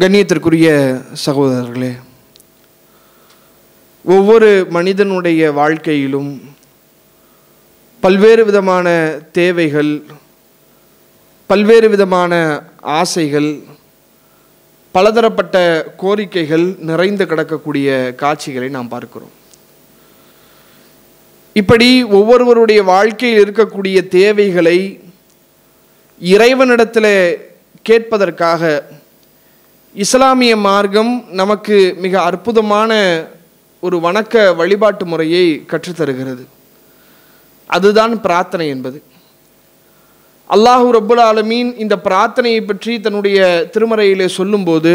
கண்ணியத்திற்குரிய சகோதரர்களே ஒவ்வொரு மனிதனுடைய வாழ்க்கையிலும் பல்வேறு விதமான தேவைகள் பல்வேறு விதமான ஆசைகள் பலதரப்பட்ட கோரிக்கைகள் நிறைந்து கிடக்கக்கூடிய காட்சிகளை நாம் பார்க்கிறோம். இப்படி ஒவ்வொருவருடைய வாழ்க்கையில் இருக்கக்கூடிய தேவைகளை இறைவனிடத்தில் கேட்பதற்காக இஸ்லாமிய மார்க்கம் நமக்கு மிக அற்புதமான ஒரு வணக்க வழிபாட்டு முறையை கற்றுத்தருகிறது. அதுதான் பிரார்த்தனை என்பது. அல்லாஹூ ரப்புல் ஆலமீன் இந்த பிரார்த்தனையை பற்றி தன்னுடைய திருமறையிலே சொல்லும்போது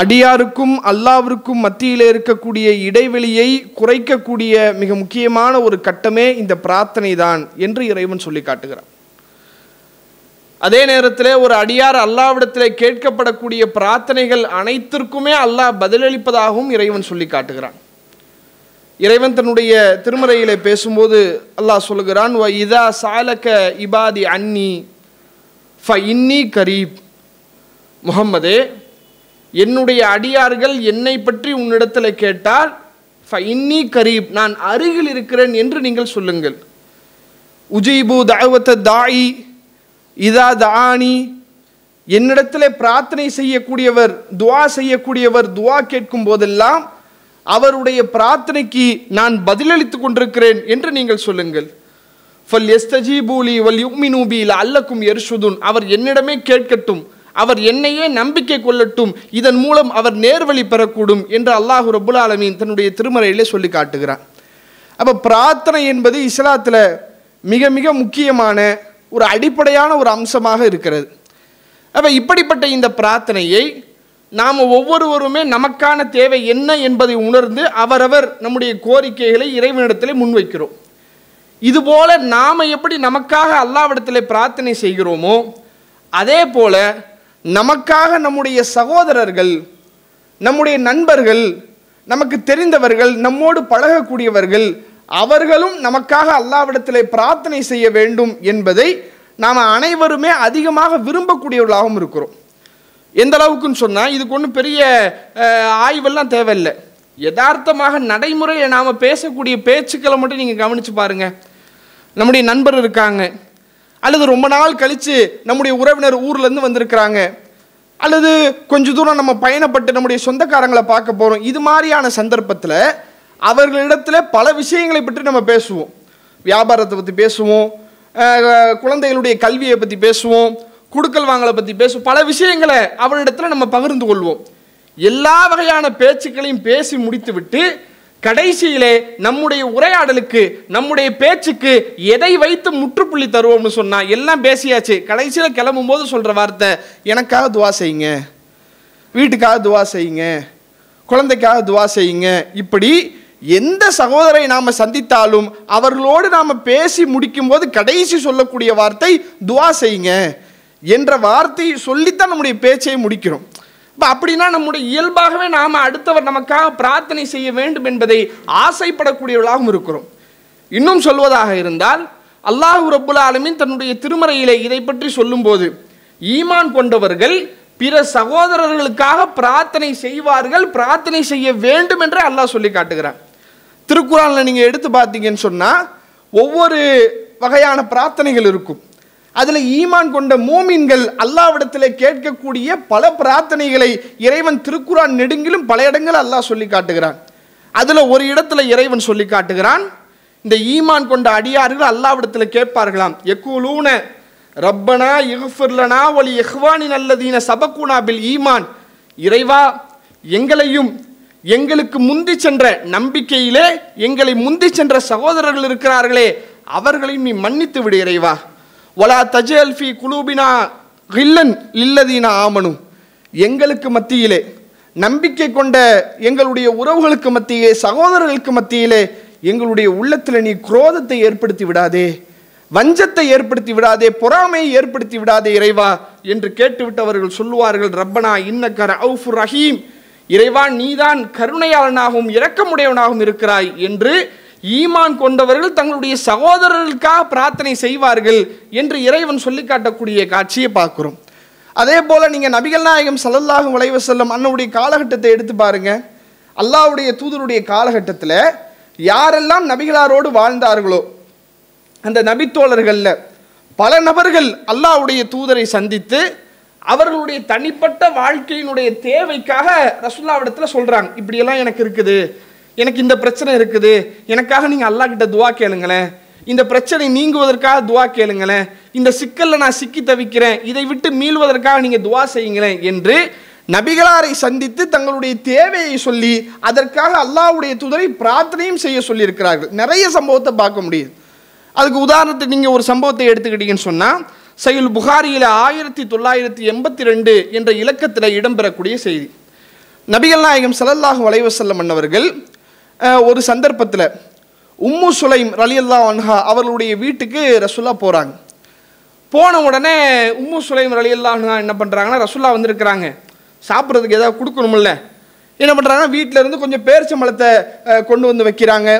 அடியாருக்கும் அல்லாவிற்கும் மத்தியிலே இருக்கக்கூடிய இடைவெளியை குறைக்கக்கூடிய மிக முக்கியமான ஒரு கட்டமே இந்த பிரார்த்தனை தான் என்று இறைவன் சொல்லி காட்டுகிறான் அதே நேரத்தில் ஒரு அடியார் அல்லாவிடத்தில் கேட்கப்படக்கூடிய பிரார்த்தனைகள் அனைத்திற்குமே அல்லாஹ் பதிலளிப்பதாகவும் இறைவன் சொல்லி காட்டுகிறான். இறைவன் தன்னுடைய திருமறையிலே பேசும்போது அல்லாஹ் சொல்லுகிறான் வ இதா சாலக இபாதி அன்னி ஃப இன்னி கரீப். முகம்மதே என்னுடைய அடியார்கள் என்னை பற்றி உன்னிடத்தில் கேட்டால் ஃப இன்னி கரீப் நான் அருகில் இருக்கிறேன் என்று நீங்கள் சொல்லுங்கள். உஜீபு தாவத்த தாயி இதா தானி என்னிடத்தில் பிரார்த்தனை செய்யக்கூடியவர் துவா செய்யக்கூடியவர் துவா கேட்கும் போதெல்லாம் அவருடைய பிரார்த்தனைக்கு நான் பதிலளித்துக் கொண்டிருக்கிறேன் என்று நீங்கள் சொல்லுங்கள். ஃபல் எஸ்தஜீபூலி வல் யுக்மினூபியில் அல்லக்கும் எர்ஷுதுன். அவர் என்னிடமே கேட்கட்டும் அவர் என்னையே நம்பிக்கை கொள்ளட்டும் இதன் மூலம் அவர் நேர்வழி பெறக்கூடும் என்று அல்லாஹு ரபுல் ஆலமீன் தன்னுடைய திருமறையிலே சொல்லி காட்டுகிறார் அப்போ பிரார்த்தனை என்பது இஸ்லாத்தில் மிக மிக முக்கியமான ஒரு அடிப்படையான ஒரு அம்சமாக இருக்கிறது. அப்போ இப்படிப்பட்ட இந்த பிரார்த்தனையை நாம் ஒவ்வொருவருமே நமக்கான தேவை என்ன என்பதை உணர்ந்து அவரவர் நம்முடைய கோரிக்கைகளை இறைவனிடத்தில் முன்வைக்கிறோம். இதுபோல நாம் எப்படி நமக்காக அல்லாவிடத்தில் பிரார்த்தனை செய்கிறோமோ அதே போல நமக்காக நம்முடைய சகோதரர்கள் நம்முடைய நண்பர்கள் நமக்கு தெரிந்தவர்கள் நம்மோடு பழகக்கூடியவர்கள் அவர்களும் நமக்காக அல்லாவிடத்திலே பிரார்த்தனை செய்ய வேண்டும் என்பதை நாம் அனைவருமே அதிகமாக விரும்பக்கூடியவர்களாகவும் இருக்கிறோம். எந்த அளவுக்குன்னு சொன்னால் இதுக்கு ஒன்றும் பெரிய ஆய்வெல்லாம் தேவையில்லை. யதார்த்தமாக நடைமுறையில் நாம் பேசக்கூடிய பேச்சுக்களை மட்டும் நீங்கள் கவனித்து பாருங்கள் நம்முடைய நண்பர் இருக்காங்க. அல்லது ரொம்ப நாள் கழித்து நம்முடைய உறவினர் ஊர்லேருந்து வந்திருக்கிறாங்க. அல்லது கொஞ்ச தூரம் நம்ம பயணப்பட்டு நம்முடைய சொந்தக்காரங்களை பார்க்க போகிறோம் இது மாதிரியான சந்தர்ப்பத்தில் அவர்களிடத்தில் பல விஷயங்களை பற்றி நம்ம பேசுவோம். வியாபாரத்தை பற்றி பேசுவோம். குழந்தைகளுடைய கல்வியை பற்றி பேசுவோம். குடுக்கல் வாங்கலை பற்றி பேசுவோம். பல விஷயங்களை அவரிடத்தில் நம்ம பகிர்ந்து கொள்வோம். எல்லா வகையான பேச்சுக்களையும் பேசி முடித்துவிட்டு கடைசியிலே நம்முடைய உரையாடலுக்கு நம்முடைய பேச்சுக்கு எதை வைத்து முற்றுப்புள்ளி தருவோம்னு சொன்னால் எல்லாம் பேசியாச்சு. கடைசியில் கிளம்பும் போது சொல்கிற வார்த்தை எனக்காக துவா செய்யுங்க. வீட்டுக்காக துவா செய்யுங்க. குழந்தைக்காக துவா செய்யுங்க. இப்படி எந்த சகோதரை நாம் சந்தித்தாலும் அவர்களோடு நாம் பேசி முடிக்கும் போது கடைசி சொல்லக்கூடிய வார்த்தை துவா செய்யுங்க என்ற வார்த்தை சொல்லித்தான் நம்முடைய பேச்சை முடிக்கிறோம். இப்போ அப்படின்னா நம்முடைய இயல்பாகவே நாம் அடுத்தவர் நமக்காக பிரார்த்தனை செய்ய வேண்டும் என்பதை ஆசைப்படக்கூடியவர்களாகவும் இருக்கிறோம். இன்னும் சொல்வதாக இருந்தால் அல்லாஹு ரபுல் ஆலமின் தன்னுடைய திருமறையிலே இதை பற்றி சொல்லும்போது ஈமான் கொண்டவர்கள் பிற சகோதரர்களுக்காக பிரார்த்தனை செய்வார்கள் பிரார்த்தனை செய்ய வேண்டும் என்று அல்லாஹ் சொல்லி காட்டுகிறான். திருக்குறானில் நீங்கள் எடுத்து பார்த்தீங்கன்னு சொன்னால் ஒவ்வொரு வகையான பிரார்த்தனைகள் இருக்கும். அதில் ஈமான் கொண்ட மூமின்கள் அல்லாவிடத்தில் கேட்கக்கூடிய பல பிரார்த்தனைகளை இறைவன் திருக்குறான் நெடுங்கிலும் பல இடங்கள் அல்லாஹ் சொல்லி காட்டுகிறான். அதில் ஒரு இடத்துல இறைவன் சொல்லி காட்டுகிறான். இந்த ஈமான் கொண்ட அடியார்கள் அல்லாவிடத்தில் கேட்பார்களாம். எக்கூலூன ரப்பனா இஃபிர்லனா ஒலி எஹ்வானி நல்லதீன சபக்குனா பில் ஈமான். இறைவா எங்களையும் எங்களுக்கு முந்தி சென்ற நம்பிக்கையிலே எங்களை முந்தி சென்ற சகோதரர்கள் இருக்கிறார்களே அவர்களையும் நீ மன்னித்து விடு இறைவா. வலா தஜல்ஃபி குலூபினா கில்லன் இல்லதீனா ஆமனு. எங்களுக்கு மத்தியிலே நம்பிக்கை கொண்ட எங்களுடைய உறவுகளுக்கு மத்தியிலே சகோதரர்களுக்கு மத்தியிலே எங்களுடைய உள்ளத்தில் நீ குரோதத்தை ஏற்படுத்தி விடாதே. வஞ்சத்தை ஏற்படுத்தி விடாதே பொறாமையை ஏற்படுத்தி விடாதே இறைவா என்று கேட்டுவிட்டவர்கள் சொல்லுவார்கள் ரப்பனா இன்னக்கர அவுஃபு ரஹீம். இறைவா நீதான் கருணையாளனாகவும் இரக்கமுடையவனாகவும் இருக்கிறாய் என்று ஈமான் கொண்டவர்கள் தங்களுடைய சகோதரர்களுக்காக பிரார்த்தனை செய்வார்கள் என்று இறைவன் சொல்லி காட்டக்கூடிய காட்சியை பார்க்குறோம். அதே போல் நீங்கள் நபிகள் நாயகம் சலல்லாகும் வளைவ செல்லும் அண்ணனுடைய காலகட்டத்தை எடுத்து பாருங்க. அல்லாவுடைய தூதருடைய காலகட்டத்தில் யாரெல்லாம் நபிகளாரோடு வாழ்ந்தார்களோ அந்த நபித்தோழர்களில் பல நபர்கள் அல்லாஹ்வுடைய தூதரை சந்தித்து அவர்களுடைய தனிப்பட்ட வாழ்க்கையினுடைய தேவைக்காக ரசுல்லாவிடத்தில் சொல்கிறாங்க இப்படியெல்லாம் எனக்கு இருக்குது. எனக்கு இந்த பிரச்சனை இருக்குது. எனக்காக நீங்கள் அல்லாஹ் கிட்ட துவா கேளுங்களேன். இந்த பிரச்சனை நீங்குவதற்காக துவா கேளுங்களேன். இந்த சிக்கலில் நான் சிக்கி தவிக்கிறேன். இதை விட்டு மீள்வதற்காக நீங்கள் துவா செய்யுங்களேன் என்று நபிகளாரை சந்தித்து தங்களுடைய தேவையை சொல்லி அதற்காக அல்லாஹ்வுடைய துதரை பிரார்த்தனையும் செய்ய சொல்லியிருக்கிறார்கள். நிறைய சம்பவத்தை பார்க்க முடியுது. அதுக்கு உதாரணத்துக்கு நீங்கள் ஒரு சம்பவத்தை எடுத்துக்கிட்டீங்கன்னு சொன்னால் சையுல் புகாரியில் ஆயிரத்தி தொள்ளாயிரத்தி எண்பத்தி ரெண்டு என்ற இலக்கத்தில் இடம்பெறக்கூடிய செய்தி. நபிகள் நாயகம் சலல்லாஹு வலைவசல்லம் அன்னவர்கள் ஒரு சந்தர்ப்பத்தில் உம்மு சுலைம் ரலியல்லா அன்ஹா அவர்களுடைய வீட்டுக்கு ரசுல்லா போகிறாங்க போன உடனே உம்மு சுலைம் ரலியல்லா அன்ஹா என்ன பண்ணுறாங்கன்னா ரசுல்லா வந்திருக்கிறாங்க. சாப்பிட்றதுக்கு ஏதாவது கொடுக்கணுமில்ல என்ன பண்ணுறாங்கன்னா வீட்டில் இருந்து கொஞ்சம் பேரிச்சம்பழத்தை கொண்டு வந்து வைக்கிறாங்க.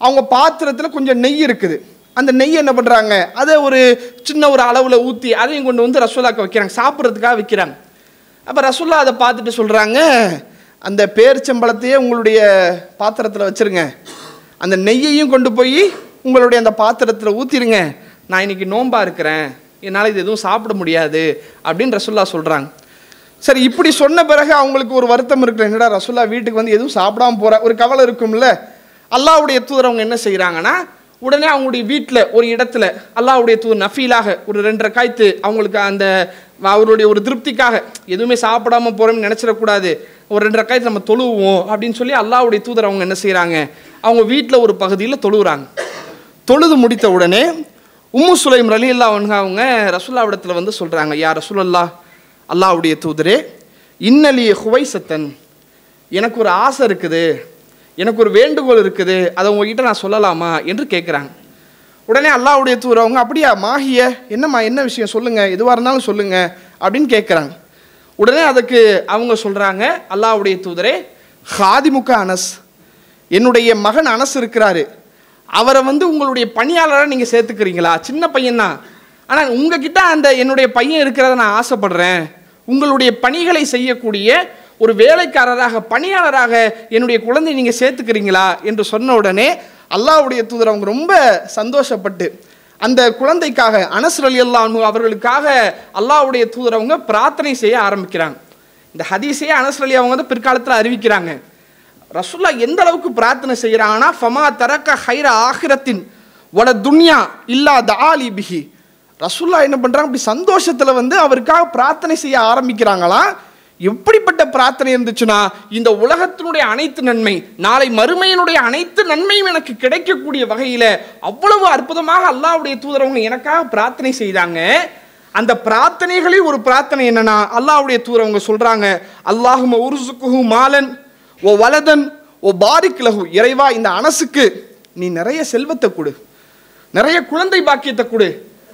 அவங்க பாத்திரத்தில் கொஞ்சம் நெய் இருக்குது. அந்த நெய் என்ன பண்ணுறாங்க அதை ஒரு சின்ன ஒரு அளவில் ஊற்றி அதையும் கொண்டு வந்து ரசூலாக்க வைக்கிறாங்க. சாப்பிட்றதுக்காக வைக்கிறாங்க. அப்போ ரசோல்லா அதை பார்த்துட்டு சொல்கிறாங்க அந்த பேரிச்சம்பழத்தையே உங்களுடைய பாத்திரத்தில் வச்சுருங்க. அந்த நெய்யையும் கொண்டு போய் உங்களுடைய அந்த பாத்திரத்தில் ஊற்றிடுங்க நான் இன்னைக்கு நோம்பாக இருக்கிறேன். என்னால் இது எதுவும் சாப்பிட முடியாது அப்படின்னு ரசுல்லா சொல்கிறாங்க சரி இப்படி சொன்ன பிறகு அவங்களுக்கு ஒரு வருத்தம் இருக்கு. என்னடா ரசுல்லா வீட்டுக்கு வந்து எதுவும் சாப்பிடாம போகிற ஒரு கவலை இருக்கும்ல. அல்லாஹ்வுடைய தூதர் அவங்க என்ன செய்கிறாங்கன்னா உடனே அவங்களுடைய வீட்டில் ஒரு இடத்துல அல்லாவுடைய தூ நஃபீலாக ஒரு ரெண்டரை காய்த்து அவங்களுக்கு அந்த அவருடைய ஒரு திருப்திக்காக எதுவுமே சாப்பிடாம போகிறோம்னு நினச்சிடக்கூடாது. ஒரு ரெண்டரை காய்த்து நம்ம தொழுவோம் அப்படின்னு சொல்லி அல்லாவுடைய தூதர் அவங்க என்ன செய்கிறாங்க அவங்க வீட்டில் ஒரு பகுதியில் தொழுகிறாங்க தொழுது முடித்த உடனே உம்மு சுலைம் ரலி இல்லா அவங்க ரசுல்லாவிடத்தில் வந்து சொல்கிறாங்க யார் ரசூலல்லா அல்லாஹ்வுடைய தூதரே இன்னலிய ஹுவை சத்தன் எனக்கு ஒரு ஆசை இருக்குது. எனக்கு ஒரு வேண்டுகோள் இருக்குது அதை உங்ககிட்ட நான் சொல்லலாமா என்று கேட்குறாங்க. உடனே அல்லாவுடைய தூதர் அவங்க அப்படியா மாஹிய என்னம்மா என்ன விஷயம்? சொல்லுங்கள் எதுவாக இருந்தாலும் சொல்லுங்கள் அப்படின்னு கேட்குறாங்க. உடனே அதுக்கு அவங்க சொல்கிறாங்க அல்லாவுடைய தூதரே ஹாதிமுக அனஸ் என்னுடைய மகன் அனஸ் இருக்கிறாரு. அவரை வந்து உங்களுடைய பணியாளராக நீங்கள் சேர்த்துக்கிறீங்களா? சின்ன பையன்தான். ஆனால் உங்ககிட்ட அந்த என்னுடைய பையன் இருக்கிறத நான் ஆசைப்படுறேன். உங்களுடைய பணிகளை செய்யக்கூடிய ஒரு வேலைக்காரராக பணியாளராக என்னுடைய குழந்தை நீங்கள் சேர்த்துக்கிறீங்களா என்று சொன்ன உடனே அல்லாஹ்வுடைய தூதர் அவங்க ரொம்ப சந்தோஷப்பட்டு அந்த குழந்தைக்காக அனசர் அலி அல்லாஹ் அவர்களுக்காக அல்லாஹ்வுடைய தூதர் அவங்க பிரார்த்தனை செய்ய ஆரம்பிக்கிறாங்க. இந்த ஹதீஸையே அனசர் அலி அவங்க வந்து பிற்காலத்தில் அறிவிக்கிறாங்க. ரசுல்லா எந்த அளவுக்கு பிரார்த்தனை செய்கிறாங்கன்னா ஃபமா தரக்க ஹைர ஆகிரத்தின் வட துன்யா இல்லா தாலி பிஹி. ரசுல்லா என்ன பண்ணுறாங்க அப்படி சந்தோஷத்தில் வந்து அவருக்காக பிரார்த்தனை செய்ய ஆரம்பிக்கிறாங்களாம் எப்படிப்பட்ட பிரார்த்தனை இருந்துச்சுன்னா இந்த உலகத்தினுடைய அனைத்து நன்மை நாளை மறுமையினுடைய அனைத்து நன்மையும் எனக்கு கிடைக்கக்கூடிய வகையில் அவ்வளவு அற்புதமாக அல்லாவுடைய தூதரவங்க எனக்காக பிரார்த்தனை செய்தாங்க. அந்த பிரார்த்தனைகளில் ஒரு பிரார்த்தனை என்னன்னா அல்லாவுடைய தூதரவங்க சொல்றாங்க அல்லாஹும உருசுக்குஹு மாலன் ஓ வலதன் ஓ பாரிக் இறைவா இந்த அனசுக்கு நீ நிறைய செல்வத்தை கொடு. நிறைய குழந்தை பாக்கியத்தை கொடு.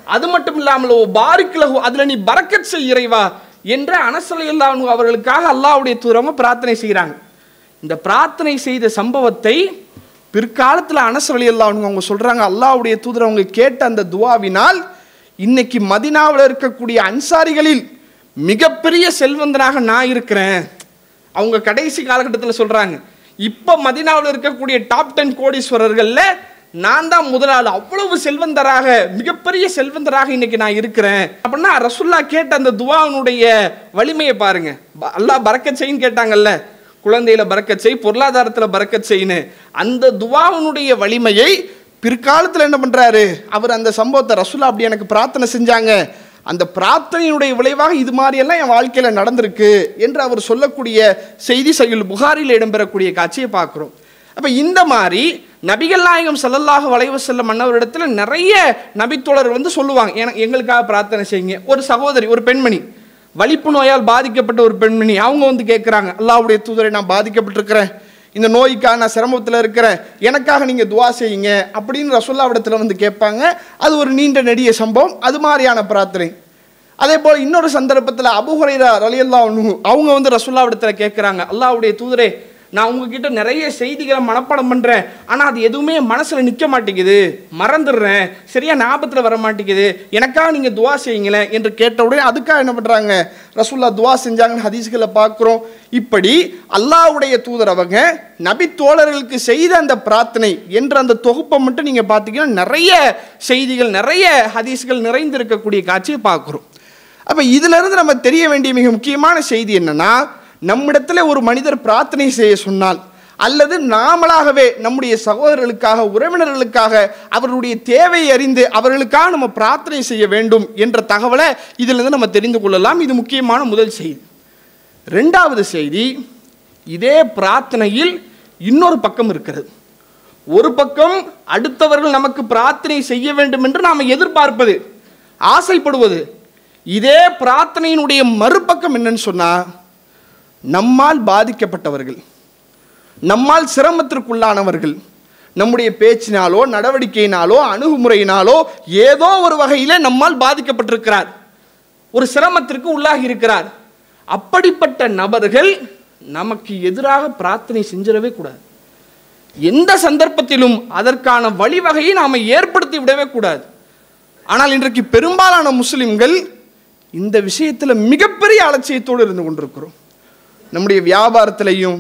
அது மட்டும் இல்லாமல் ஓ பாரிக்கிலகு அதில் நீ பறக்கச் செய் இறைவா. என்று அனசலை அவர்களுக்காக அல்லாவுடைய தூரமும் பிரார்த்தனை செய்கிறாங்க. இந்த பிரார்த்தனை செய்த சம்பவத்தை பிற்காலத்தில் அனசலி அல்லாஹ் அவங்க சொல்கிறாங்க அல்லாவுடைய தூதர் அவங்க கேட்ட அந்த துவாவினால் இன்னைக்கு மதினாவில் இருக்கக்கூடிய அன்சாரிகளில் மிகப்பெரிய செல்வந்தனாக நான் இருக்கிறேன். அவங்க கடைசி காலகட்டத்தில் சொல்கிறாங்க இப்போ மதினாவில் இருக்கக்கூடிய டாப் டென் கோடீஸ்வரர்களில் நான் தான் முதலாளி அவ்வளவு செல்வந்தராக மிகப்பெரிய செல்வந்தராக இன்னைக்கு நான் இருக்கிறேன். அப்படின்னா ரசுல்லா கேட்ட அந்த துவாவினுடைய வலிமையை பாருங்க. ப- அல்லாஹ் பறக்கச் செய்ன்னு கேட்டாங்கல்ல. குழந்தையில பறக்கச் செய் பொருளாதாரத்தில் பறக்க செய்ன்னு அந்த துவாவினுடைய வலிமையை பிற்காலத்தில் என்ன பண்ணுறாரு அவர் அந்த சம்பவத்தை ரசுல்லா அப்படி எனக்கு பிரார்த்தனை செஞ்சாங்க. அந்த பிரார்த்தனையினுடைய விளைவாக இது மாதிரியெல்லாம் என் வாழ்க்கையில் நடந்திருக்கு என்று அவர் சொல்லக்கூடிய செய்தி சையுல் புகாரில் இடம்பெறக்கூடிய காட்சியை பார்க்குறோம். அப்போ இந்த மாதிரி நபிகள் நாயகம் செல்லல்லாக வளைவு செல்ல மன்னவரிடத்தில் நிறைய நபித்தோழர் வந்து சொல்லுவாங்க. எனக்கு எங்களுக்காக பிரார்த்தனை செய்யுங்க. ஒரு சகோதரி ஒரு பெண்மணி வலிப்பு நோயால் பாதிக்கப்பட்ட ஒரு பெண்மணி அவங்க வந்து கேட்குறாங்க அல்லாவுடைய தூதரை நான் பாதிக்கப்பட்டிருக்கிறேன். இந்த நோய்க்காக நான் சிரமத்தில் இருக்கிறேன். எனக்காக நீங்கள் துவா செய்யுங்க. அப்படின்னு ரசோல்லாவிடத்தில் வந்து கேட்பாங்க. அது ஒரு நீண்ட நெடிய சம்பவம். அது மாதிரியான பிரார்த்தனை. அதே போல் இன்னொரு சந்தர்ப்பத்தில் அபுஹுரைரா ரலியல்லா அவங்க வந்து ரசூல்லாவிடத்தில் கேட்குறாங்க அல்லாவுடைய தூதரே நான் உங்ககிட்ட நிறைய செய்திகளை மனப்பாடம் பண்ணுறேன் ஆனால் அது எதுவுமே மனசில் நிற்க மாட்டேங்குது. மறந்துடுறேன். சரியாக ஞாபகத்தில் வர மாட்டேங்குது. எனக்காக நீங்கள் துவா செய்யுங்களேன் என்று கேட்டவுடனே அதுக்காக என்ன பண்ணுறாங்க ரசூல்லா துவா செஞ்சாங்கன்னு ஹதீஸ்களை பார்க்குறோம். இப்படி அல்லாஹ்வுடைய தூதர் அவங்க நபி தோழர்களுக்கு செய்த அந்த பிரார்த்தனை என்ற அந்த தொகுப்பை மட்டும் நீங்கள் பார்த்தீங்கன்னா நிறைய செய்திகள் நிறைய ஹதீஸ்கள் நிறைந்திருக்கக்கூடிய காட்சியை பார்க்குறோம். அப்போ இதிலிருந்து நம்ம தெரிய வேண்டிய மிக முக்கியமான செய்தி என்னென்னா நம்மிடத்தில் ஒரு மனிதர் பிரார்த்தனை செய்ய சொன்னால் அல்லது நாமளாகவே நம்முடைய சகோதரர்களுக்காக உறவினர்களுக்காக அவர்களுடைய தேவையை அறிந்து அவர்களுக்காக நம்ம பிரார்த்தனை செய்ய வேண்டும் என்ற தகவலை இதிலிருந்து நம்ம தெரிந்து கொள்ளலாம். இது முக்கியமான முதல் செய்தி. ரெண்டாவது செய்தி இதே பிரார்த்தனையில் இன்னொரு பக்கம் இருக்கிறது. ஒரு பக்கம் அடுத்தவர்கள் நமக்கு பிரார்த்தனை செய்ய வேண்டும் என்று நாம் எதிர்பார்ப்பது ஆசைப்படுவது இதே பிரார்த்தனையினுடைய மறுபக்கம் என்னன்னு சொன்னால் நம்மால் பாதிக்கப்பட்டவர்கள் நம்மால் சிரமத்திற்குள்ளானவர்கள் நம்முடைய பேச்சினாலோ நடவடிக்கையினாலோ அணுகுமுறையினாலோ ஏதோ ஒரு வகையில் நம்மால் பாதிக்கப்பட்டிருக்கிறார். ஒரு சிரமத்திற்கு உள்ளாகி இருக்கிறார். அப்படிப்பட்ட நபர்கள் நமக்கு எதிராக பிரார்த்தனை செஞ்சிடவே கூடாது. எந்த சந்தர்ப்பத்திலும் அதற்கான வழிவகையை நாம் ஏற்படுத்தி விடவே கூடாது. ஆனால் இன்றைக்கு பெரும்பாலான முஸ்லிம்கள் இந்த விஷயத்தில் மிகப்பெரிய அலட்சியத்தோடு இருந்து கொண்டிருக்கிறோம். நம்முடைய வியாபாரத்திலையும்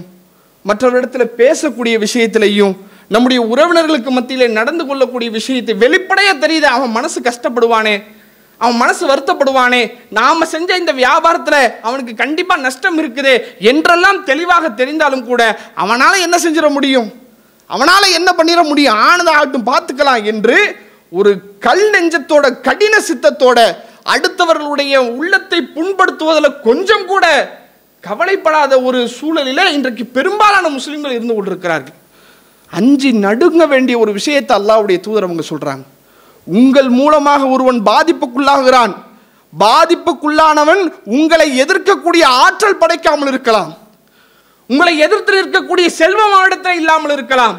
மற்றவரிடத்தில் பேசக்கூடிய விஷயத்திலையும் நம்முடைய உறவினர்களுக்கு மத்தியில் நடந்து கொள்ளக்கூடிய விஷயத்தை வெளிப்படையாக தெரியுது. அவன் மனசு கஷ்டப்படுவானே அவன் மனசு வருத்தப்படுவானே. நாம் செஞ்ச இந்த வியாபாரத்தில் அவனுக்கு கண்டிப்பாக நஷ்டம் இருக்குது என்றெல்லாம் தெளிவாக தெரிந்தாலும் கூட அவனால் என்ன செஞ்சிட முடியும்? அவனால் என்ன பண்ணிட முடியும்? ஆனதாகட்டும் பார்த்துக்கலாம் என்று ஒரு கல் நெஞ்சத்தோட கடின சித்தத்தோட அடுத்தவர்களுடைய உள்ளத்தை புண்படுத்துவதில் கொஞ்சம் கூட கவலைப்படாத ஒரு சூழலில் இன்றைக்கு பெரும்பாலான முஸ்லீம்கள் இருந்து கொண்டிருக்கிறார்கள். அஞ்சு நடுங்க வேண்டிய ஒரு விஷயத்தை அல்லாவுடைய தூதர் அவங்க சொல்கிறாங்க உங்கள் மூலமாக ஒருவன் பாதிப்புக்குள்ளாகிறான். பாதிப்புக்குள்ளானவன் உங்களை எதிர்க்கக்கூடிய ஆற்றல் படைக்காமல் இருக்கலாம். உங்களை எதிர்த்து இருக்கக்கூடிய செல்வம் அவரிடத்தில் இல்லாமல் இருக்கலாம்.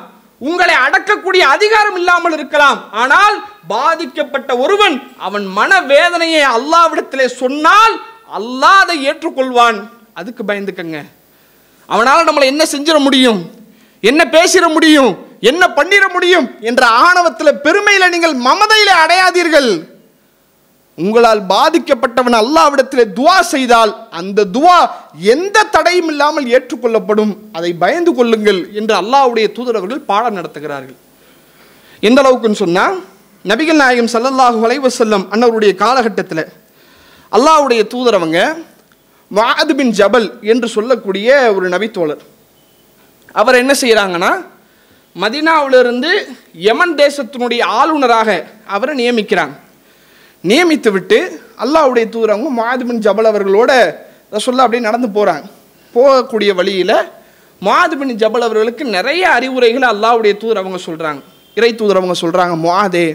உங்களை அடக்கக்கூடிய அதிகாரம் இல்லாமல் இருக்கலாம். ஆனால் பாதிக்கப்பட்ட ஒருவன் அவன் மன வேதனையை அல்லாவிடத்திலே சொன்னால் அல்லாஹ் அதை ஏற்றுக்கொள்வான். அதுக்கு பயந்துக்கங்க. அவனால் நம்மளை என்ன செஞ்சிட முடியும்? என்ன பேசிட முடியும்? என்ன பண்ணிட முடியும்? என்ற ஆணவத்தில் பெருமையில் நீங்கள் மமதையில் அடையாதீர்கள். உங்களால் பாதிக்கப்பட்டவன் அல்லாவிடத்தில் துவா செய்தால் அந்த துவா எந்த தடையும் இல்லாமல் ஏற்றுக்கொள்ளப்படும். அதை பயந்து கொள்ளுங்கள் என்று அல்லாஹ்வுடைய தூதரவர்கள் பாடம் நடத்துகிறார்கள். எந்த அளவுக்குன்னு சொன்னால் நபிகள் நாயகம் சல்லல்லாஹு வலைவசல்லம் அன்னவருடைய காலகட்டத்தில் அல்லாஹ்வுடைய தூதரவங்க மாது பின் ஜபல் என்று சொல்லக்கூடிய ஒரு நபித்தோழர். அவர் என்ன செய்கிறாங்கன்னா மதினாவிலிருந்து யமன் தேசத்தினுடைய ஆளுநராக அவரை நியமிக்கிறாங்க. நியமித்து விட்டு அல்லாவுடைய தூரவங்க மாது பின் ஜபல் அவர்களோட ரசோல்லா அப்படியே நடந்து போகிறாங்க போகக்கூடிய வழியில் மாது பின் ஜபல் அவர்களுக்கு நிறைய அறிவுரைகளை அல்லாஹ்வுடைய தூதர் அவங்க சொல்கிறாங்க இறை தூதர் அவங்க சொல்கிறாங்க மாதே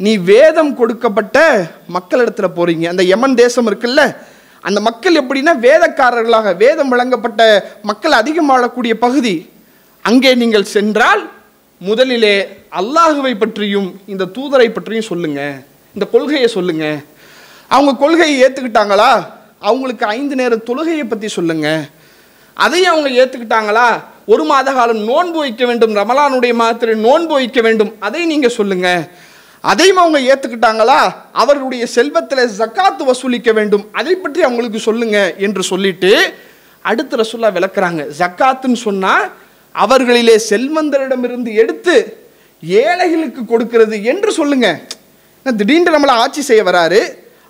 நீ வேதம் கொடுக்கப்பட்ட மக்களிடத்தில் போகிறீங்க அந்த யமன் தேசம் இருக்குல்ல அந்த மக்கள் எப்படின்னா வேதக்காரர்களாக வேதம் வழங்கப்பட்ட மக்கள் அதிகம் வாழக்கூடிய பகுதி. அங்கே நீங்கள் சென்றால் முதலிலே அல்லாஹுவை பற்றியும் இந்த தூதரை பற்றியும் சொல்லுங்க. இந்த கொள்கையை சொல்லுங்க. அவங்க கொள்கையை ஏற்றுக்கிட்டாங்களா அவங்களுக்கு ஐந்து நேர தொழுகையை பற்றி சொல்லுங்க. அதையும் அவங்க ஏற்றுக்கிட்டாங்களா ஒரு மாத காலம் நோன்பு வைக்க வேண்டும். ரமலானுடைய மாதத்தில் நோன்பு வைக்க வேண்டும். அதை நீங்கள் சொல்லுங்கள் அதையும் அவங்க ஏற்றுக்கிட்டாங்களா அவர்களுடைய செல்வத்தில் ஜக்காத்து வசூலிக்க வேண்டும். அதை பற்றி அவங்களுக்கு சொல்லுங்க என்று சொல்லிட்டு அடுத்த ரசுல்லா விளக்குறாங்க. ஜக்காத்துன்னு சொன்னால் அவர்களிலே செல்வந்தரிடமிருந்து எடுத்து ஏழைகளுக்கு கொடுக்கிறது என்று சொல்லுங்க. திடீர்னு நம்மளை ஆட்சி செய்ய வராரு.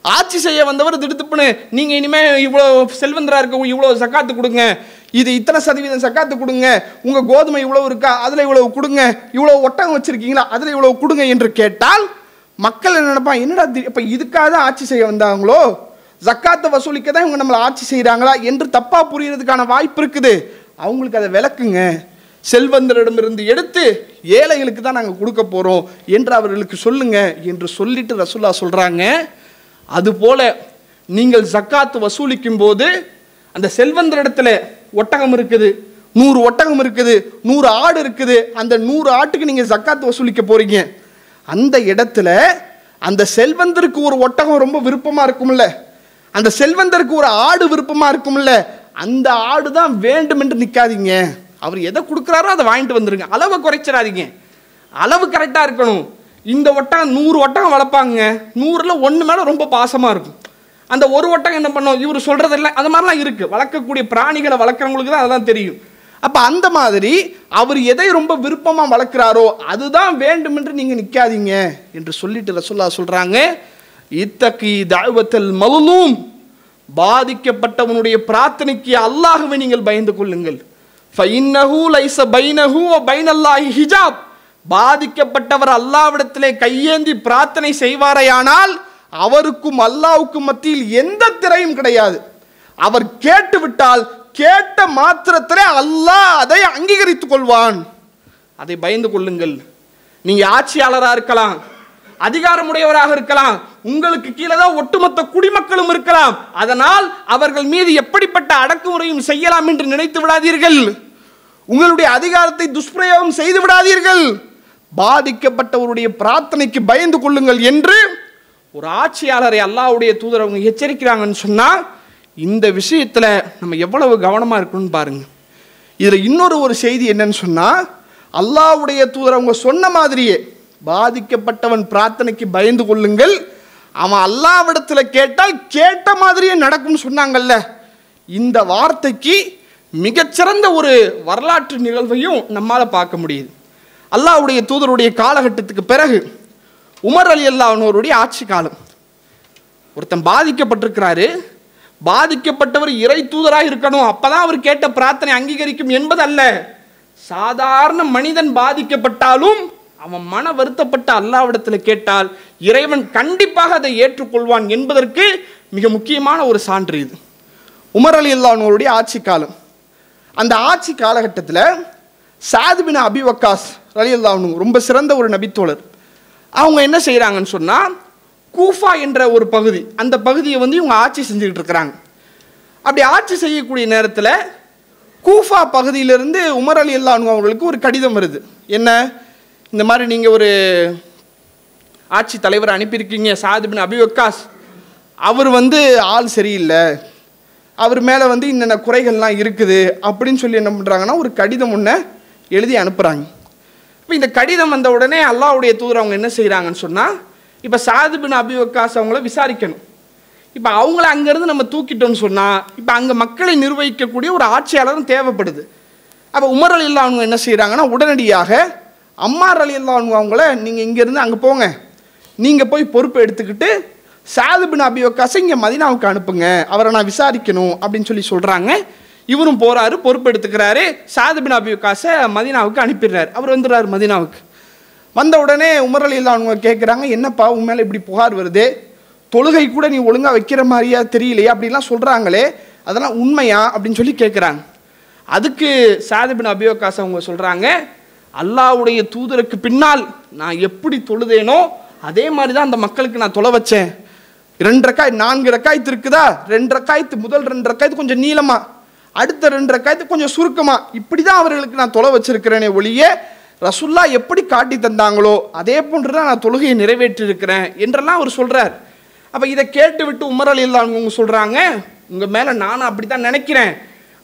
ஆட்சி செய்ய வந்தவர் திடுத்துப்புன்னு நீங்கள் இனிமேல் இவ்வளோ செல்வந்தராக இருக்க இவ்வளோ ஜக்காத்து கொடுங்க. இது இத்தனை சதவீதம் சக்காத்து கொடுங்க. உங்க கோதுமை இவ்வளவு இருக்கா? அதுல இவ்வளவு கொடுங்க. இவ்வளவு ஒட்டகம் வச்சிருக்கீங்களா? அதுல இவ்வளவு கொடுங்க என்று கேட்டால் மக்கள் என்ன நினைப்பான் என்னடா தி- இதுக்காக தான் ஆட்சி செய்ய வந்தாங்களோ? ஜக்காத்தை வசூலிக்க தான் இவங்க நம்மளை ஆட்சி செய்கிறாங்களா என்று தப்பா புரியறதுக்கான வாய்ப்பு இருக்குது. அவங்களுக்கு அதை விளக்குங்க. செல்வந்தரிடமிருந்து எடுத்து ஏழைகளுக்கு தான் நாங்கள் கொடுக்க போகிறோம் என்று அவர்களுக்கு சொல்லுங்க என்று சொல்லிட்டு ரசுல்லா சொல்கிறாங்க அதுபோல நீங்கள் ஜக்காத்து வசூலிக்கும் போது அந்த செல்வந்தரிடத்துல ஒட்டகம் இருக்குது. நூறு ஒட்டகம் இருக்குது. நூறு ஆடு இருக்குது. அந்த நூறு ஆட்டுக்கு நீங்கள் ஜக்காத் வசூலிக்க போகிறீங்க அந்த இடத்துல அந்த செல்வந்தருக்கு ஒரு ஒட்டகம் ரொம்ப விருப்பமாக இருக்கும்ல. அந்த செல்வந்தருக்கு ஒரு ஆடு விருப்பமாக இருக்கும்ல. அந்த ஆடு தான் வேண்டும் என்று நிற்காதீங்க அவர் எதை கொடுக்குறாரோ அதை வாங்கிட்டு வந்துருங்க. அளவை குறைச்சிடாதீங்க. அளவு கரெக்டாக இருக்கணும். இந்த ஒட்டகம் நூறு ஒட்டகம் வளர்ப்பாங்க. நூறில் ஒன்று மேலே ரொம்ப பாசமாக இருக்கும். அந்த ஒரு ஒட்டகம் என்ன பண்ணும்? இவர் சொல்கிறதெல்லாம் அது மாதிரிலாம் இருக்குது வளர்க்கக்கூடிய பிராணிகளை வளர்க்குறவங்களுக்கு தான் அதெல்லாம் தெரியும். அப்போ அந்த மாதிரி அவர் எதை ரொம்ப விருப்பமாக வளர்க்குறாரோ அதுதான் வேண்டும் என்று நீங்கள் நிற்காதீங்க என்று சொல்லிட்டு ரசுல்லா சொல்கிறாங்க இத்தக்கு தாழ்வத்தல் மலுலும். பாதிக்கப்பட்டவனுடைய பிரார்த்தனைக்கு அல்லாகவே நீங்கள் பயந்து கொள்ளுங்கள். ஃபைன்னஹு லைஸ பைனஹு பைனல்லாஹி ஹிஜாப். பாதிக்கப்பட்டவர் அல்லாவிடத்திலே கையேந்தி பிரார்த்தனை செய்வாரையானால் அவருக்கும் அல்லாவுக்கும் மத்தியில் எந்த திரையும் கிடையாது. அவர் கேட்டுவிட்டால் கேட்ட மாத்திரத்திலே அல்லாஹ் அதை அங்கீகரித்துக் கொள்வான். அதை பயந்து கொள்ளுங்கள். நீங்க ஆட்சியாளராக இருக்கலாம் அதிகாரமுடையவராக இருக்கலாம் உங்களுக்கு கீழே தான் ஒட்டுமொத்த குடிமக்களும் இருக்கலாம். அதனால் அவர்கள் மீது எப்படிப்பட்ட அடக்குமுறையும் செய்யலாம் என்று நினைத்து விடாதீர்கள். உங்களுடைய அதிகாரத்தை துஷ்பிரயோகம் செய்து விடாதீர்கள். பாதிக்கப்பட்டவருடைய பிரார்த்தனைக்கு பயந்து கொள்ளுங்கள் என்று ஒரு ஆட்சியாளரை அல்லாவுடைய தூதர் அவங்க எச்சரிக்கிறாங்கன்னு சொன்னால் இந்த விஷயத்தில் நம்ம எவ்வளவு கவனமாக இருக்கணும்னு பாருங்க. இதில் இன்னொரு ஒரு செய்தி என்னன்னு சொன்னால் அல்லாஹ்வுடைய தூதர் அவங்க சொன்ன மாதிரியே பாதிக்கப்பட்டவன் பிரார்த்தனைக்கு பயந்து கொள்ளுங்கள் அவன் அல்லாவிடத்தில் கேட்டால் கேட்ட மாதிரியே நடக்கும்னு சொன்னாங்கல்ல. இந்த வார்த்தைக்கு மிகச்சிறந்த ஒரு வரலாற்று நிகழ்வையும் நம்மால் பார்க்க முடியுது. அல்லாவுடைய தூதருடைய காலகட்டத்துக்கு பிறகு உமர் அலி அல்லாஹனோருடைய ஆட்சி காலம். ஒருத்தன் பாதிக்கப்பட்டிருக்கிறாரு. பாதிக்கப்பட்டவர் இறை தூதராக இருக்கணும். அப்பதான் அவர் கேட்ட பிரார்த்தனை அங்கீகரிக்கும் என்பது அல்ல சாதாரண மனிதன் பாதிக்கப்பட்டாலும் அவன் மன வருத்தப்பட்ட அல்லாவிடத்தில் கேட்டால் இறைவன் கண்டிப்பாக அதை ஏற்றுக்கொள்வான் என்பதற்கு மிக முக்கியமான ஒரு சான்று இது. உமர் அலி அல்லாஹனோருடைய ஆட்சி காலம். அந்த ஆட்சி காலகட்டத்தில் சாது அபிவக்காஸ் அலி அல்லாஹ்னு ரொம்ப சிறந்த ஒரு நபித்தோழர். அவங்க என்ன செய்கிறாங்கன்னு சொன்னால் கூஃபா என்ற ஒரு பகுதி அந்த பகுதியை வந்து இவங்க ஆட்சி செஞ்சுக்கிட்டு இருக்கிறாங்க. அப்படி ஆட்சி செய்யக்கூடிய நேரத்தில் கூஃபா பகுதியிலிருந்து உமர் அலி அல்லாஹ் அவங்களுக்கு ஒரு கடிதம் வருது. என்ன? இந்த மாதிரி நீங்கள் ஒரு ஆட்சி தலைவர் அனுப்பியிருக்கீங்க சாதிபின் அபிவக்காஸ் அவர் வந்து ஆள் சரியில்லை. அவர் மேலே வந்து இன்னென்ன குறைகள்லாம் இருக்குது அப்படின்னு சொல்லி என்ன பண்ணுறாங்கன்னா ஒரு கடிதம் ஒன்று எழுதி அனுப்புகிறாங்க இப்போ இந்த கடிதம் வந்த உடனே அல்லாவுடைய தூதர் அவங்க என்ன செய்கிறாங்கன்னு சொன்னால் இப்போ சாதுபின் அபிவக்காஸ் அவங்கள விசாரிக்கணும். இப்போ அவங்கள அங்கேருந்து நம்ம தூக்கிட்டோம்னு சொன்னால் இப்போ அங்கே மக்களை நிர்வகிக்கக்கூடிய ஒரு ஆட்சியாளரும் தேவைப்படுது. அப்போ உமர் அலி அவங்க என்ன செய்கிறாங்கன்னா உடனடியாக அம்மார் அலி அவங்கள நீங்கள் இங்கேருந்து அங்கே போங்க. நீங்கள் போய் பொறுப்பு எடுத்துக்கிட்டு சாதுபின் அபிவக்காசை இங்கே மதினாவுக்கு அனுப்புங்க. அவரை நான் விசாரிக்கணும். அப்படின்னு சொல்லி சொல்கிறாங்க இவரும் போகிறாரு பொறுப்பு எடுத்துக்கிறாரு. அபி காசை மதினாவுக்கு அனுப்பிடுறாரு. அவர் வந்துடுறாரு மதினாவுக்கு. வந்த உடனே உமர் அலி அவங்க கேட்குறாங்க என்னப்பா உன் மேலே இப்படி புகார் வருது? தொழுகை கூட நீ ஒழுங்காக வைக்கிற மாதிரியா தெரியலையா? அப்படிலாம் சொல்கிறாங்களே அதெல்லாம் உண்மையா அப்படின்னு சொல்லி கேட்குறாங்க அதுக்கு சாதிபின் அபியோகாஸ் அவங்க சொல்கிறாங்க அல்லாஹ்வுடைய தூதருக்கு பின்னால் நான் எப்படி தொழுதேனோ அதே மாதிரி தான் அந்த மக்களுக்கு நான் தொலை வச்சேன். ரெண்டு ரக்காய் நான்கு ரக்காயத்து இருக்குதா? ரெண்டு ரக்காயத்து முதல் ரெண்டு ரக்காயத்து கொஞ்சம் நீளமாக அடுத்த ரெண்டு ரக்காயத்து கொஞ்சம் சுருக்கமாக இப்படி தான் அவர்களுக்கு நான் தொலை வச்சிருக்கிறேனே ஒழிய ரசுல்லா எப்படி காட்டி தந்தாங்களோ அதே போன்று தான் நான் தொழுகையை நிறைவேற்றிருக்கிறேன் என்றெல்லாம் அவர் சொல்கிறார் அப்போ இதை கேட்டு விட்டு உமர் அலி அவங்க சொல்கிறாங்க உங்கள் மேலே நானும் அப்படி தான் நினைக்கிறேன்.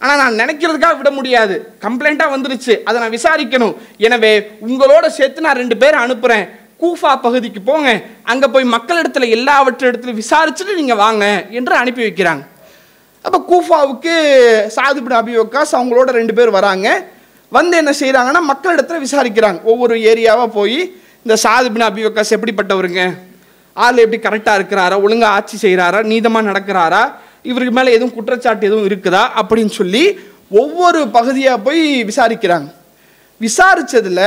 ஆனால் நான் நினைக்கிறதுக்காக விட முடியாது. கம்ப்ளைண்ட்டாக வந்துருச்சு. அதை நான் விசாரிக்கணும். எனவே உங்களோட சேர்த்து நான் ரெண்டு பேரை அனுப்புகிறேன் கூஃபா பகுதிக்கு போங்க. அங்கே போய் மக்களிடத்தில் எல்லாவற்றிடத்துலையும் விசாரிச்சுட்டு நீங்கள் வாங்க என்று அனுப்பி வைக்கிறாங்க. அப்போ கூஃபாவுக்கு சாது பின் அபி அவங்களோட ரெண்டு பேர் வராங்க. வந்து என்ன செய்கிறாங்கன்னா மக்களிடத்துல விசாரிக்கிறாங்க. ஒவ்வொரு ஏரியாவாக போய் இந்த சாது பின் எப்படிப்பட்டவருங்க? ஆள் எப்படி கரெக்டாக இருக்கிறாரா? ஒழுங்காக ஆட்சி செய்கிறாரா நீதமாக நடக்கிறாரா? இவருக்கு மேலே எதுவும் குற்றச்சாட்டு எதுவும் இருக்குதா? அப்படின்னு சொல்லி ஒவ்வொரு பகுதியாக போய் விசாரிக்கிறாங்க. விசாரித்ததில்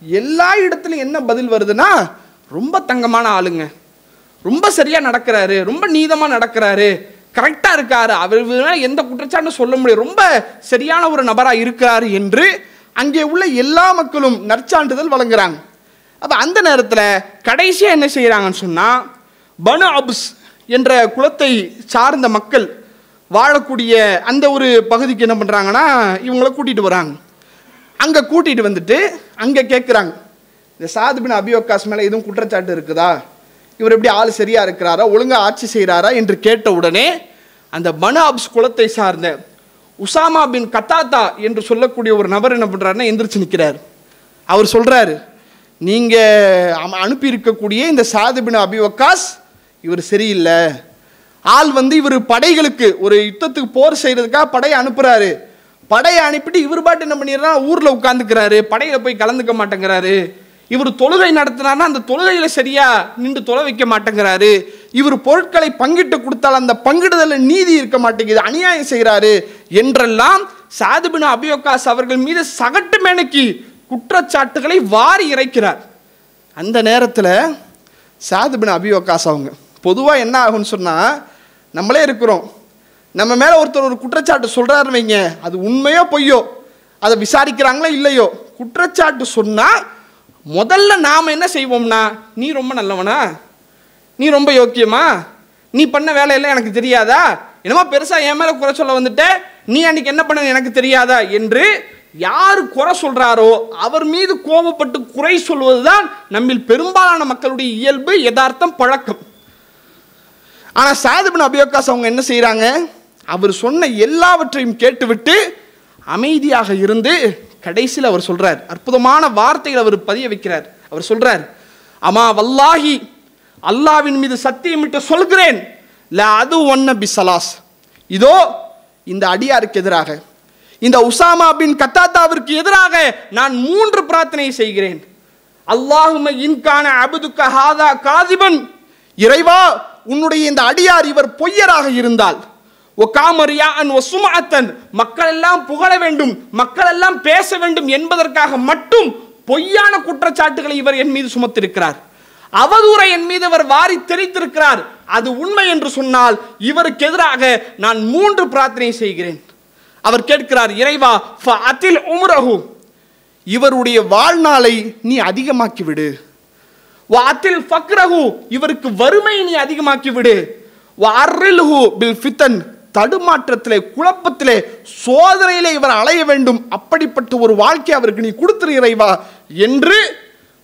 எல்லா இடத்துலையும் என்ன பதில் வருதுன்னா ரொம்ப தங்கமான ஆளுங்க. ரொம்ப சரியாக நடக்கிறாரு. ரொம்ப நீதமாக நடக்கிறாரு. கரெக்டாக இருக்கார். அவர் எந்த குற்றச்சாட்டும் சொல்ல முடியும் ரொம்ப சரியான ஒரு நபராக இருக்கிறார் என்று அங்கே உள்ள எல்லா மக்களும் நற்சான்றிதழ் வழங்குறாங்க. அப்போ அந்த நேரத்தில் கடைசியாக என்ன செய்கிறாங்கன்னு சொன்னால் பனு அபுஸ் என்ற குலத்தை சார்ந்த மக்கள் வாழக்கூடிய அந்த ஒரு பகுதிக்கு என்ன பண்ணுறாங்கன்னா இவங்கள கூட்டிகிட்டு வராங்க. அங்கே கூட்டிகிட்டு வந்துட்டு அங்கே கேட்குறாங்க இந்த சாதுபின் அபியோகாஸ் மேலே எதுவும் குற்றச்சாட்டு இருக்குதா? இவர் எப்படி ஆள் சரியாக இருக்கிறாரா ஒழுங்கா ஆட்சி செய்கிறாரா என்று கேட்ட உடனே அந்த பனு அப்ஸ் குலத்தை சார்ந்த உசாமா பின் கத்தாத்தா என்று சொல்லக்கூடிய ஒரு நபர் என்ன பண்ணுறாருன்னா எந்திரிச்சு நிற்கிறார் அவர் சொல்கிறாரு நீங்கள் அனுப்பி இருக்கக்கூடிய இந்த சாதுபின் அபிவக்காஸ் இவர் சரியில்லை. ஆள் வந்து இவர் படைகளுக்கு ஒரு யுத்தத்துக்கு போர் செய்கிறதுக்காக படையை அனுப்புகிறாரு படையை அனுப்பிட்டு இவர் பாட்டு என்ன பண்ணிடுறா ஊரில் உட்காந்துக்கிறாரு படையில் போய் கலந்துக்க மாட்டேங்கிறாரு. இவர் தொழுகை நடத்தினார்னா அந்த தொழுகையில் சரியாக நின்று தொலை வைக்க மாட்டேங்கிறாரு. இவர் பொருட்களை பங்கிட்டு கொடுத்தால் அந்த பங்கிடுதலில் நீதி இருக்க மாட்டேங்குது அநியாயம் செய்கிறாரு என்றெல்லாம் சாதுபின் அபியோகாஸ் அவர்கள் மீது சகட்டு மேனக்கி குற்றச்சாட்டுகளை வாரி இறைக்கிறார். அந்த நேரத்தில் சாதுபின் அபியோகாஸ் அவங்க பொதுவாக என்ன ஆகும்னு சொன்னால் நம்மளே இருக்கிறோம். நம்ம மேலே ஒருத்தர் ஒரு குற்றச்சாட்டு சொல்கிறாருன்னு வைங்க அது உண்மையோ பொய்யோ அதை விசாரிக்கிறாங்களோ இல்லையோ குற்றச்சாட்டு சொன்னால் முதல்ல நாம் என்ன செய்வோம்னா நீ ரொம்ப நல்லவனா? நீ ரொம்ப யோக்கியமா? நீ பண்ண வேலையெல்லாம் எனக்கு தெரியாதா? என்னமோ பெருசாக என் மேலே குறை சொல்ல வந்துட்ட நீ அன்னைக்கு என்ன பண்ண எனக்கு தெரியாதா? என்று யார் குறை சொல்கிறாரோ அவர் மீது கோபப்பட்டு குறை சொல்வதுதான் நம்மில் பெரும்பாலான மக்களுடைய இயல்பு யதார்த்தம் பழக்கம். ஆனால் சாதுபின் அபியோகாஸ் அவங்க என்ன செய்கிறாங்க அவர் சொன்ன எல்லாவற்றையும் கேட்டுவிட்டு அமைதியாக இருந்து கடைசியில் அவர் சொல்கிறார் அற்புதமான வார்த்தைகள் அவர் பதிய வைக்கிறார். அவர் சொல்கிறார் அம்மா வல்லாஹி அல்லாவின் மீது சத்தியமிட்டு சொல்கிறேன். ல அது ஒன்ன பிசலாஸ் இதோ இந்த அடியாருக்கு எதிராக இந்த உசாமா பின் கத்தாத்தாவிற்கு எதிராக நான் மூன்று பிரார்த்தனை செய்கிறேன். அல்லாஹும இன்கான அபுதுக்க ஹாதா காதிபன். இறைவா உன்னுடைய இந்த அடியார் இவர் பொய்யராக இருந்தால் அன் மக்கள் எல்லாம் புகழ வேண்டும் மக்கள் எல்லாம் பேச வேண்டும் என்பதற்காக மட்டும் பொய்யான குற்றச்சாட்டுகளை இவர் என் மீது சுமத்திருக்கிறார். அவதூறை என் மீது அவர் வாரி தெரித்திருக்கிறார் அது உண்மை என்று சொன்னால் இவருக்கு எதிராக நான் மூன்று பிரார்த்தனை செய்கிறேன். அவர் கேட்கிறார் இறைவா அதில் உம்ரஹு. இவருடைய வாழ்நாளை நீ அதிகமாக்கி விடு அதில் ஃபக்ரஹு. இவருக்கு வறுமை நீ அதிகமாக்கி விடு அர்ரில்ஹு பில் ஃபித்தன். தடுமாற்றத்திலே குழப்பத்திலே சோதனையிலே இவர் அலைய வேண்டும். அப்படிப்பட்ட ஒரு வாழ்க்கை அவருக்கு நீ கொடுத்துரு இறைவா என்று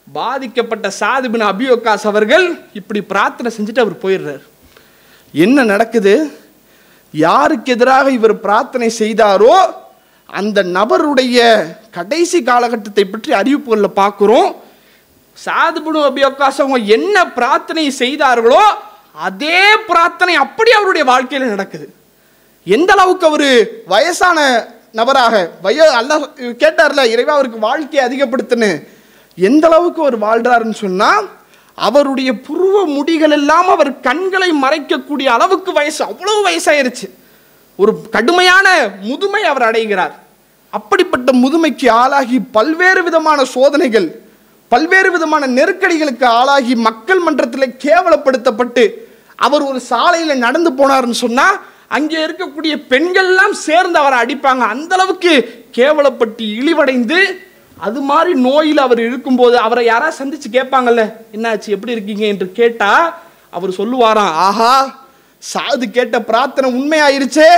பாதிக்கப்பட்ட சாதிபின் அபியோகாஸ் அவர்கள் இப்படி பிரார்த்தனை செஞ்சுட்டு அவர் போயிடுறார். என்ன நடக்குது? யாருக்கு எதிராக இவர் பிரார்த்தனை செய்தாரோ அந்த நபருடைய கடைசி காலகட்டத்தை பற்றி அறிவிப்புகளில் பார்க்குறோம். சாதுபுடு அபியோகாஸ் அவங்க என்ன பிரார்த்தனை செய்தார்களோ அதே பிரார்த்தனை அப்படி அவருடைய வாழ்க்கையில் நடக்குது. எந்த அளவுக்கு அவர் வயசான நபராக வய அல்ல கேட்டார்ல இறைவா அவருக்கு வாழ்க்கையை அதிகப்படுத்துன்னு எந்த அளவுக்கு அவர் வாழ்கிறாருன்னு சொன்னால் அவருடைய புருவ முடிகள் எல்லாம் அவர் கண்களை மறைக்கக்கூடிய அளவுக்கு வயசு அவ்வளவு வயசாயிருச்சு. ஒரு கடுமையான முதுமை அவர் அடைகிறார். அப்படிப்பட்ட முதுமைக்கு ஆளாகி பல்வேறு விதமான சோதனைகள் பல்வேறு விதமான நெருக்கடிகளுக்கு ஆளாகி மக்கள் மன்றத்தில் கேவலப்படுத்தப்பட்டு அவர் ஒரு சாலையில் நடந்து போனார்னு சொன்னால் அங்கே இருக்கக்கூடிய பெண்கள்லாம் சேர்ந்து அவரை அடிப்பாங்க. அந்த அளவுக்கு கேவலப்பட்டு இழிவடைந்து அது மாதிரி நோயில் அவர் இருக்கும்போது அவரை யாராவது சந்திச்சு கேட்பாங்கல்ல என்னாச்சு எப்படி இருக்கீங்க? என்று கேட்டா அவர் சொல்லுவாராம் ஆஹா சாது கேட்ட பிரார்த்தனை உண்மையாயிருச்சே.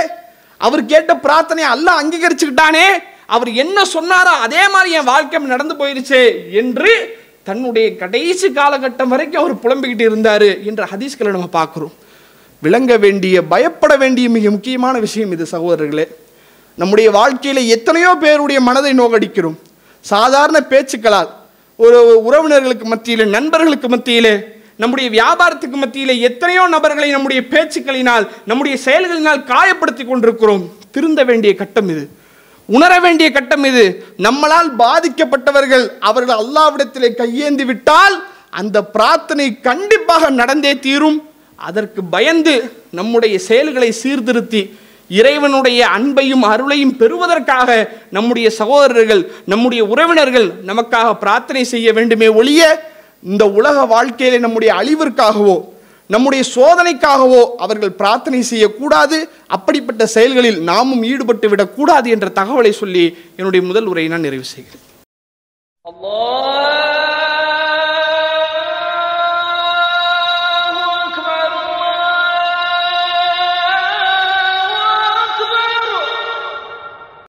அவர் கேட்ட பிரார்த்தனையை எல்லாம் அங்கீகரிச்சுக்கிட்டானே. அவர் என்ன சொன்னாரோ அதே மாதிரி என் வாழ்க்கை நடந்து போயிருச்சே என்று தன்னுடைய கடைசி காலகட்டம் வரைக்கும் அவர் புலம்பிக்கிட்டு இருந்தார் என்ற ஹதீஸ்களை நம்ம பார்க்குறோம். விளங்க வேண்டிய பயப்பட வேண்டிய மிக முக்கியமான விஷயம் இது சகோதரர்களே. நம்முடைய வாழ்க்கையில் எத்தனையோ பேருடைய மனதை நோகடிக்கிறோம். சாதாரண பேச்சுக்களால் ஒரு உறவினர்களுக்கு மத்தியில் நண்பர்களுக்கு மத்தியிலே நம்முடைய வியாபாரத்துக்கு மத்தியிலே எத்தனையோ நபர்களை நம்முடைய பேச்சுக்களினால் நம்முடைய செயல்களினால் காயப்படுத்தி கொண்டிருக்கிறோம். திருந்த வேண்டிய கட்டம் இது. உணர வேண்டிய கட்டம் இது. நம்மளால் பாதிக்கப்பட்டவர்கள் அவர்கள் அல்லாவிடத்திலே கையேந்தி விட்டால் அந்த பிரார்த்தனை கண்டிப்பாக நடந்தே தீரும். அதற்கு பயந்து நம்முடைய செயல்களை சீர்திருத்தி இறைவனுடைய அன்பையும் அருளையும் பெறுவதற்காக நம்முடைய சகோதரர்கள் நம்முடைய உறவினர்கள் நமக்காக பிரார்த்தனை செய்ய வேண்டுமே ஒழிய இந்த உலக வாழ்க்கையிலே நம்முடைய அழிவிற்காகவோ நம்முடைய சோதனைக்காகவோ அவர்கள் பிரார்த்தனை செய்யக்கூடாது. அப்படிப்பட்ட செயல்களில் நாமும் ஈடுபட்டு விடக்கூடாது என்ற தகவலை சொல்லி என்னுடைய முதல் உரையை நான் நிறைவு செய்கிறேன்.